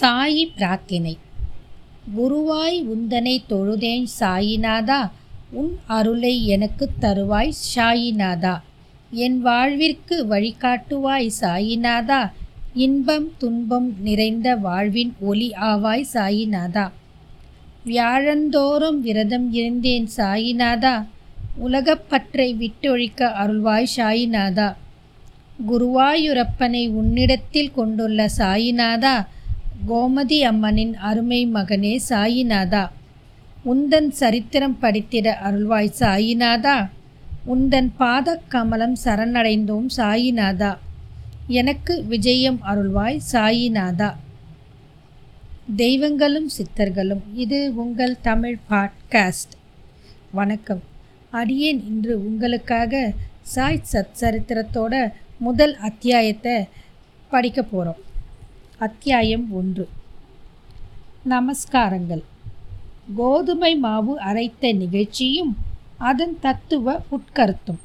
சாயி பிரார்த்தனை குருவாய் உந்தனை தொழுதேன் சாயிநாதா உன் அருளை எனக்குத் தருவாய் சாயிநாதா. என் வாழ்விற்கு வழிகாட்டுவாய் சாயிநாதா இன்பம் துன்பம் நிறைந்த வாழ்வின் ஒளி ஆவாய் சாயிநாதா. வியாழந்தோறும் விரதம் இருந்தேன் சாயிநாதா உலகப்பற்றை விட்டொழிக்க அருள்வாய் சாயிநாதா. குருவாயூரப்பனை உன்னிடத்தில் கொண்டுள்ள சாயிநாதா கோமதி அம்மனின் அருமை மகனே சாயிநாதா உந்தன் சரித்திரம் படித்திட அருள்வாய் சாயிநாதா உந்தன் பாதக் கமலம் சரணடைந்தோம் சாயிநாதா எனக்கு விஜயம் அருள்வாய் சாயிநாதா. தெய்வங்களும் சித்தர்களும் இது உங்கள் தமிழ் பாட்காஸ்ட். வணக்கம். அடியேன் இன்று உங்களுக்காக சாய் சத் சரித்திரத்தோட முதல் அத்தியாயத்தை படிக்க போகிறோம் அத்தியாயம் ஒன்று. நமஸ்காரங்கள். கோதுமை மாவு அரைத்த நிகழ்ச்சியும் அதன் தத்துவ உட்கருத்தும்.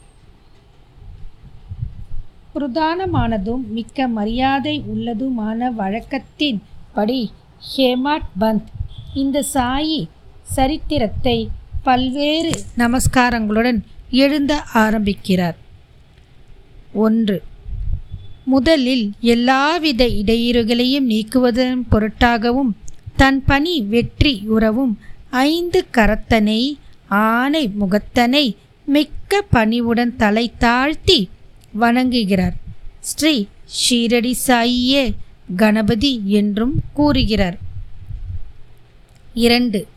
பிரதானமானதும் மிக்க மரியாதை உள்ளதுமான வழக்கத்தின் படி ஹேமாட் பந்த் இந்த சாயி சரித்திரத்தை பல்வேறு நமஸ்காரங்களுடன் எழுந்த ஆரம்பிக்கிறார். ஒன்று. முதலில் எல்லாவித இடையூறுகளையும் நீக்குவதன் பொருட்டாகவும் தன் பணி வெற்றி உறவும் ஐந்து கரத்தனை ஆனை முகத்தனை மிக்க பணிவுடன் தலை தாழ்த்தி வணங்குகிறார். ஸ்ரீ ஷீரடி சாயியே கணபதி என்றும் கூறுகிறார். இரண்டு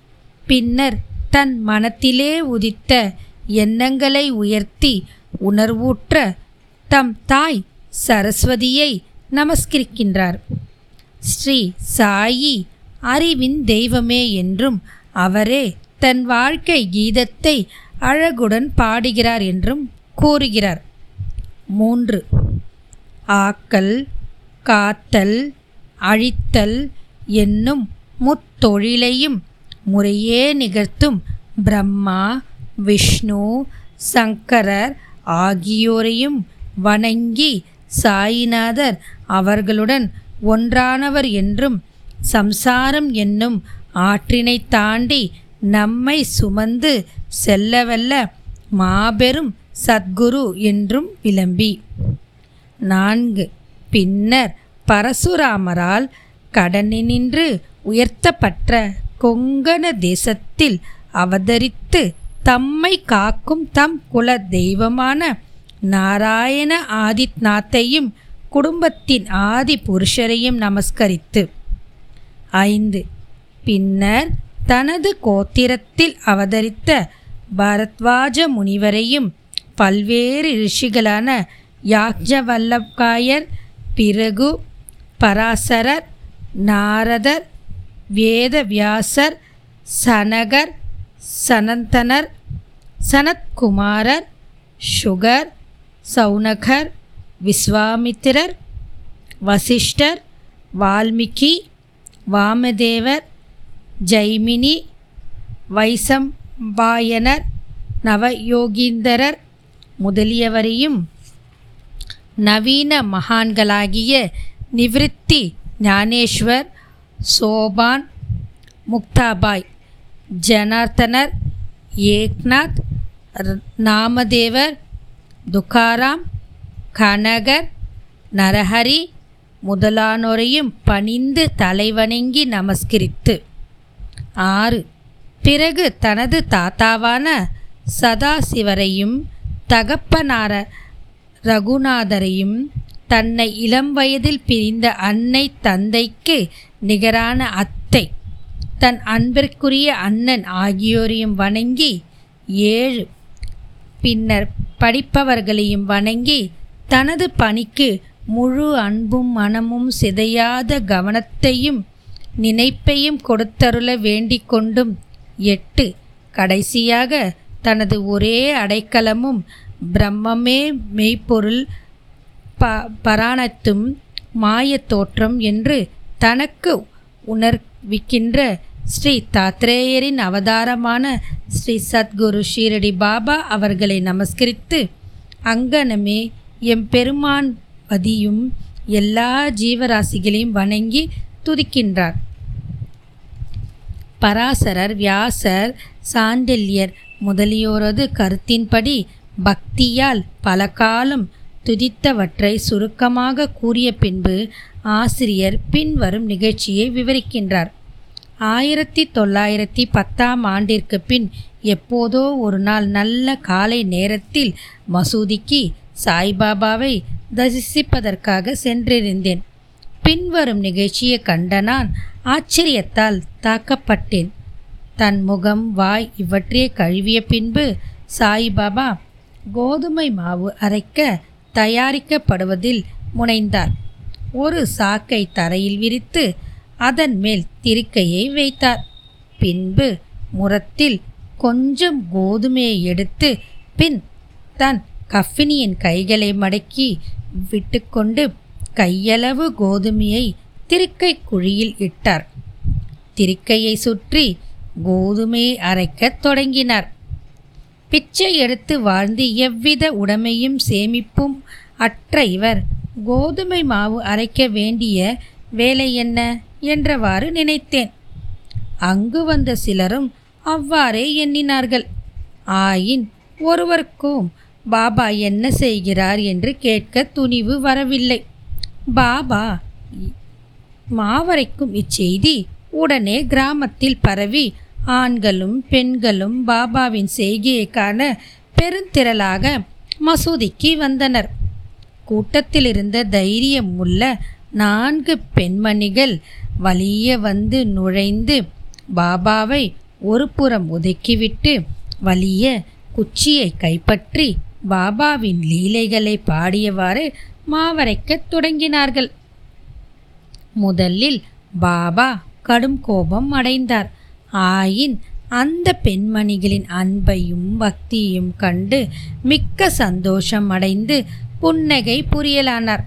பின்னர் தன் மனத்திலே உதித்த எண்ணங்களை உயர்த்தி உணர்வூற்ற தம் தாய் சரஸ்வதியை நமஸ்கரிக்கின்றார். ஸ்ரீ சாயி அறிவின் தெய்வமே என்றும் அவரே தன் வாழ்க்கை கீதத்தை அழகுடன் பாடுகிறார் என்றும் கூறுகிறார். மூன்று ஆக்கல் காத்தல் அழித்தல் என்னும் முத்தொழிலையும் முறையே நிகழ்த்தும் பிரம்மா விஷ்ணு சங்கரர் ஆகியோரையும் வணங்கி சாயிநாதர் அவர்களுடன் ஒன்றானவர் என்றும் சம்சாரம் என்னும் ஆற்றினை தாண்டி நம்மை சுமந்து செல்லவல்ல மாபெரும் சத்குரு என்றும் விளம்பி. நான்கு. பின்னர் பரசுராமரால் கடனினின்று உயர்த்தப்பட்ட கொங்கண தேசத்தில் அவதரித்து தம்மை காக்கும் தம் குல தெய்வமான நாராயண ஆதித்நாத்தையும் குடும்பத்தின் ஆதி புருஷரையும் நமஸ்கரித்து. ஐந்து. பின்னர் தனது கோத்திரத்தில் அவதரித்த பரத்வாஜ முனிவரையும் பல்வேறு ரிஷிகளான யாக்ஞவல்லப்காயர் பிறகு பராசரர் நாரதர் வேதவியாசர் சனகர் சனந்தனர் சனத்குமாரர் சுகர் சௌனகர் விஸ்வாமித்திரர் வசிஷ்டர் வால்மீகி வாமதேவர் ஜெய்மினி வைசம்பாயனர் நவயோகீந்தரர் முதலியவரையும் நவீன மகான்களாகிய நிவிருத்தி ஞானேஸ்வர் சோபான் முக்தாபாய் ஜனார்த்தனர் ஏக்நாத் நாமதேவர் துக்காராம் கனகர் நரஹரி முதலானோரையும் பணிந்து தலைவணங்கி நமஸ்கரித்து. ஆறு. பிறகு தனது தாத்தாவான சதாசிவரையும் தகப்பனார ரகுநாதரையும் தன்னை இளம் வயதில் பிரிந்த அன்னை தந்தைக்கு நிகரான அத்தை தன் அன்பிற்குரிய அண்ணன் ஆகியோரையும் வணங்கி. ஏழு. பின்னர் படிப்பவர்களையும் வணங்கி தனது பணிக்கு முழு அன்பும் மனமும் சிதையாத கவனத்தையும் நினைப்பையும் கொடுத்தருள வேண்டிக் கொண்டும் எட்டு கடைசியாக தனது ஒரே அடைக்கலமும் பிரம்மமே மெய்ப்பொருள் ப பராணத்தும் மாயத் தோற்றம் என்று தனக்கு உணர்விக்கின்ற ஸ்ரீ தாத்ரேயரின் அவதாரமான ஸ்ரீ சத்குரு ஷீரடி பாபா அவர்களை நமஸ்கரித்து அங்கனமே எம்பெருமான் பதியும் எல்லா ஜீவராசிகளையும் வணங்கி துதிக்கின்றார். பராசரர் வியாசர் சாண்டில்யர் முதலியோரது கருத்தின்படி பக்தியால் பல காலம் துதித்தவற்றை சுருக்கமாக கூறிய பின்பு ஆசிரியர் பின்வரும் நிகழ்ச்சியை விவரிக்கின்றார். ஆயிரத்தி தொள்ளாயிரத்தி பத்தாம் ஆண்டிற்கு பின் எப்போதோ ஒரு நாள் நல்ல காலை நேரத்தில் மசூதிக்கு சாய்பாபாவை தரிசிப்பதற்காக சென்றிருந்தேன். பின்வரும் நிகழ்ச்சியை கண்ட நான் ஆச்சரியத்தால் தாக்கப்பட்டேன். தன் முகம் வாய் இவற்றையே கழுவிய பின்பு சாய்பாபா கோதுமை மாவு அரைக்க தயாரிக்கப்படுவதில் முனைந்தார். ஒரு சாக்கை தரையில் விரித்து அதன் மேல் திருக்கையை வைத்தார். பின்பு முரத்தில் கொஞ்சம் கோதுமையை எடுத்து பின் தன் கஃபினியின் கைகளை மடக்கி விட்டுக்கொண்டு கையளவு கோதுமையை திருக்கை குழியில் இட்டார். திருக்கையை சுற்றி கோதுமையை அரைக்கத் தொடங்கினார். பிச்சை எடுத்து வாழ்ந்து எவ்வித உடைமையும் சேமிப்பும் அற்ற இவர் கோதுமை மாவு அரைக்க வேண்டிய வேலை என்ன? என்றவாறு நினைத்தேன். அங்கு வந்த சிலரும் அவ்வாறே எண்ணினார்கள். ஆயின் ஒருவருக்கும் பாபா என்ன செய்கிறார்? என்று கேட்க துணிவு வரவில்லை. பாபா மாவரைக்கும் இச்செய்தி உடனே கிராமத்தில் பரவி ஆண்களும் பெண்களும் பாபாவின் செய்கையை காண பெருந்திரளாக மசூதிக்கு வந்தனர். கூட்டத்தில் இருந்த தைரியம் உள்ள நான்கு பெண்மணிகள் வலிய வந்து நுழைந்து பாபாவை ஒரு புறம் ஒதுக்கிவிட்டு வலிய குச்சியை கைப்பற்றி பாபாவின் லீலைகளை பாடியவாறு மாவரைக்கத் தொடங்கினார்கள். முதலில் பாபா கடும் கோபம் அடைந்தார். ஆயின் அந்த பெண்மணிகளின் அன்பையும் பக்தியையும் கண்டு மிக்க சந்தோஷம் அடைந்து புன்னகை புரியலானார்.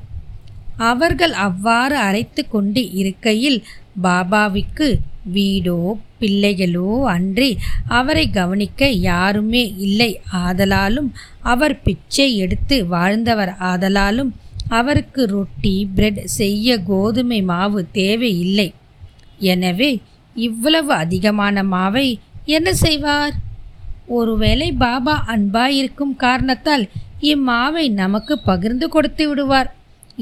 அவர்கள் அவ்வாறு அரைத்து கொண்டு இருக்கையில் பாபாவுக்கு வீடோ பிள்ளைகளோ அன்றி அவரை கவனிக்க யாருமே இல்லை. ஆதலாலும் அவர் பிச்சை எடுத்து வாழ்ந்தவர் ஆதலாலும் அவருக்கு ரொட்டி பிரெட் செய்ய கோதுமை மாவு தேவையில்லை. எனவே இவ்வளவு அதிகமான மாவை என்ன செய்வார்? ஒருவேளை பாபா அன்பாயிருக்கும் காரணத்தால் இம்மாவை நமக்கு பகிர்ந்து கொடுத்து விடுவார்.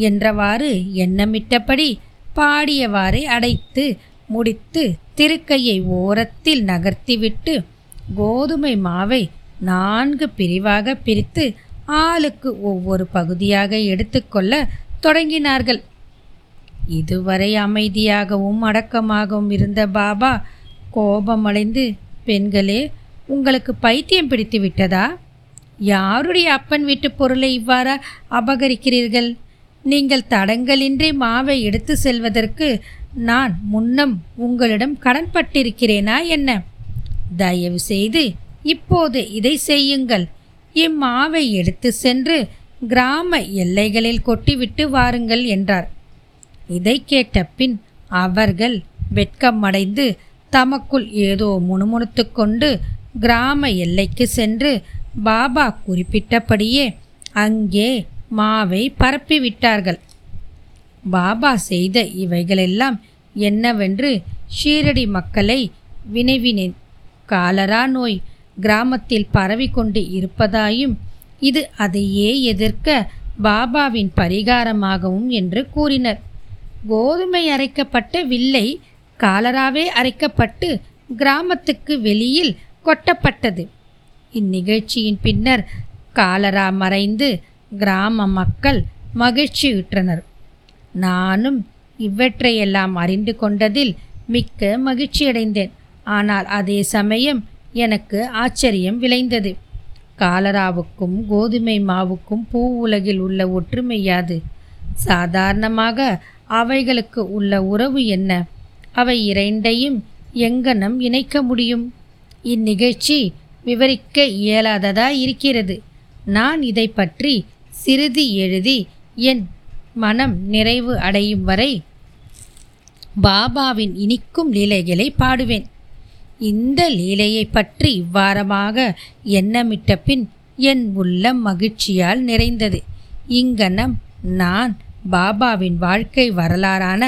என்றவாறு எண்ணமிட்டபடி பாடியவாறே அடைத்து முடித்து திருக்கையை ஓரத்தில் நகர்த்திவிட்டு கோதுமை மாவை நான்கு பிரிவாக பிரித்து ஆளுக்கு ஒவ்வொரு பகுதியாக எடுத்துக்கொள்ள தொடங்கினார்கள். இதுவரை அமைதியாகவும் அடக்கமாகவும் இருந்த பாபா கோபமடைந்து பெண்களே உங்களுக்கு பைத்தியம் பிடித்து விட்டதா யாருடைய அப்பன் வீட்டு பொருளை இவ்வாறு அபகரிக்கிறீர்கள்? நீங்கள் தடங்களின்றி மாவை எடுத்து செல்வதற்கு நான் முன்னம் உங்களிடம் கடன்பட்டிருக்கிறேனா என்ன? தயவு செய்து இப்போது இதை செய்யுங்கள். இம்மாவை எடுத்து சென்று கிராம எல்லைகளில் கொட்டிவிட்டு வாருங்கள் என்றார். இதை கேட்ட பின் அவர்கள் வெட்கமடைந்து தமக்குள் ஏதோ முணுமுணுத்து கொண்டு கிராம எல்லைக்கு சென்று பாபா குறிப்பிட்டபடியே அங்கே மாவை பரப்பிவிட்டார்கள். பாபா செய்த இவைகளெல்லாம் என்னவென்று ஷீரடி மக்களை வினைவினேன். காலரா நோய் கிராமத்தில் பரவிக்கொண்டு இருப்பதாயும் இது அதையே எதிர்க்க பாபாவின் பரிகாரமாகவும் என்று கூறினர். கோதுமை அரைக்கப்பட்ட வில்லை காலராவே அரைக்கப்பட்டு கிராமத்துக்கு வெளியில் கொட்டப்பட்டது. இந்நிகழ்ச்சியின் பின்னர் காலரா மறைந்து கிராம மக்கள் மகிழ்ச்சியுற்றனர். நானும் இவற்றையெல்லாம் அறிந்து கொண்டதில் மிக்க மகிழ்ச்சியடைந்தேன். ஆனால் அதே சமயம் எனக்கு ஆச்சரியம் விளைந்தது. காலராவுக்கும் கோதுமை மாவுக்கும் பூ உலகில் உள்ள ஒற்றுமையாது சாதாரணமாக அவைகளுக்கு உள்ள உறவு என்ன? அவை இரண்டையும் எங்கனம் இணைக்க முடியும்? இந்நிகழ்ச்சி விவரிக்க இயலாததா இருக்கிறது நான் இதை பற்றி சிறிது எழுதி என் மனம் நிறைவு அடையும் வரை பாபாவின் இனிக்கும் லீலைகளை பாடுவேன். இந்த லீலையை பற்றி இவ்வாரமாக எண்ணமிட்ட பின் என் உள்ளம் மகிழ்ச்சியால் நிறைந்தது. இங்கனம் நான் பாபாவின் வாழ்க்கை வரலாறான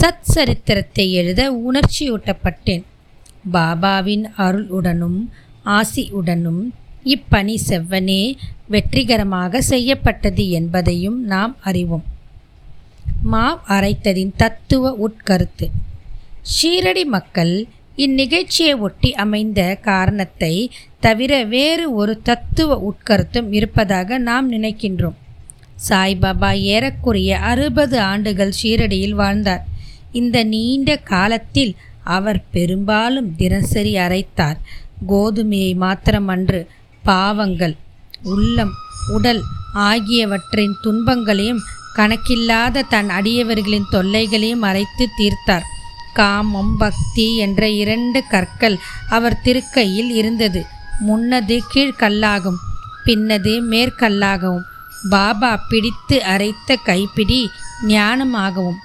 சத் சரித்திரத்தை எழுத உணர்ச்சியூட்டப்பட்டேன். பாபாவின் அருள் உடனும் ஆசி உடனும் இப்பணி செவ்வனே வெற்றிகரமாக செய்யப்பட்டது என்பதையும் நாம் அறிவோம். மாவ் அரைத்ததின் தத்துவ உட்கருத்து. ஷீரடி மக்கள் இந்நிகழ்ச்சியை ஒட்டி அமைந்த காரணத்தை தவிர வேறு ஒரு தத்துவ உட்கருத்தும் இருப்பதாக நாம் நினைக்கின்றோம். சாய்பாபா ஏறக்குறைய அறுபது ஆண்டுகள் ஷீரடியில் வாழ்ந்தார். இந்த நீண்ட காலத்தில் அவர் பெரும்பாலும் தினசரி அரைத்தார். கோதுமையை மாத்திரமன்று பாவங்கள் உள்ளம் உடல் ஆகியவற்றின் துன்பங்களையும் கணக்கில்லாத தன் அடியவர்களின் தொல்லைகளையும் அரைத்து தீர்த்தார். காமம் பக்தி என்ற இரண்டு கற்கள் அவர் திருக்கையில் இருந்தது. முன்னது கீழ்கல்லாகும் பின்னது மேற்கல்லாகவும் பாபா பிடித்து அரைத்த கைப்பிடி ஞானமாகவும்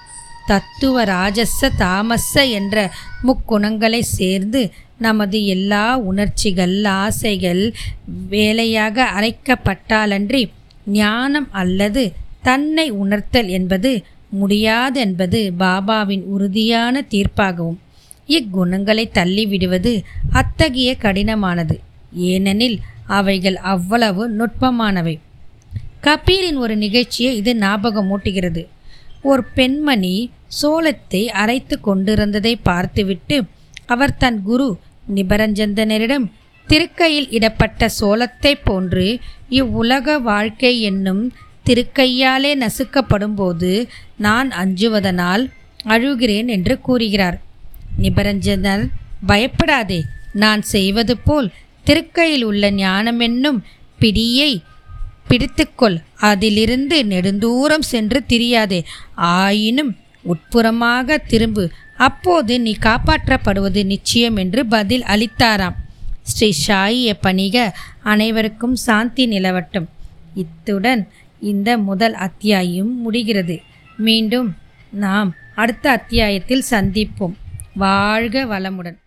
தத்துவ ராஜச தாமச என்ற முக்குணங்களை சேர்ந்து நமது எல்லா உணர்ச்சிகள் ஆசைகள் வேலையாக அரைக்கப்பட்டாலன்றி ஞானம் அல்லது தன்னை உணர்த்தல் என்பது முடியாதென்பது பாபாவின் உறுதியான தீர்ப்பாகவும் இக்குணங்களை தள்ளிவிடுவது அத்தகைய கடினமானது. ஏனெனில் அவைகள் அவ்வளவு நுட்பமானவை. கபீரின் ஒரு நிகழ்ச்சியை இது ஞாபகமூட்டுகிறது. ஒரு பெண்மணி சோளத்தை அரைத்து கொண்டிருந்ததை பார்த்துவிட்டு அவர் தன் குரு நிபரஞ்சந்தனரிடம் திருக்கையில் இடப்பட்ட சோளத்தை போன்று இவ்வுலக வாழ்க்கை என்னும் திருக்கையாலே நசுக்கப்படும்போது நான் அஞ்சுவதனால் அழுகிறேன் என்று கூறுகிறார். நிபரஞ்சனர் பயப்படாதே. நான் செய்வது போல் திருக்கையில் உள்ள ஞானமென்னும் பிடியை பிடித்துக்கொள். அதிலிருந்து நெடுந்தூரம் சென்று திரியாதே. ஆயினும் உட்புறமாக திரும்பு. அப்போது நீ காப்பாற்றப்படுவது நிச்சயம் என்று பதில் அளித்தாராம். ஸ்ரீ சாயிய பணிக அனைவருக்கும் சாந்தி நிலவட்டும். இத்துடன் இந்த முதல் அத்தியாயம் முடிகிறது. மீண்டும் நாம் அடுத்த அத்தியாயத்தில் சந்திப்போம். வாழ்க வளமுடன்.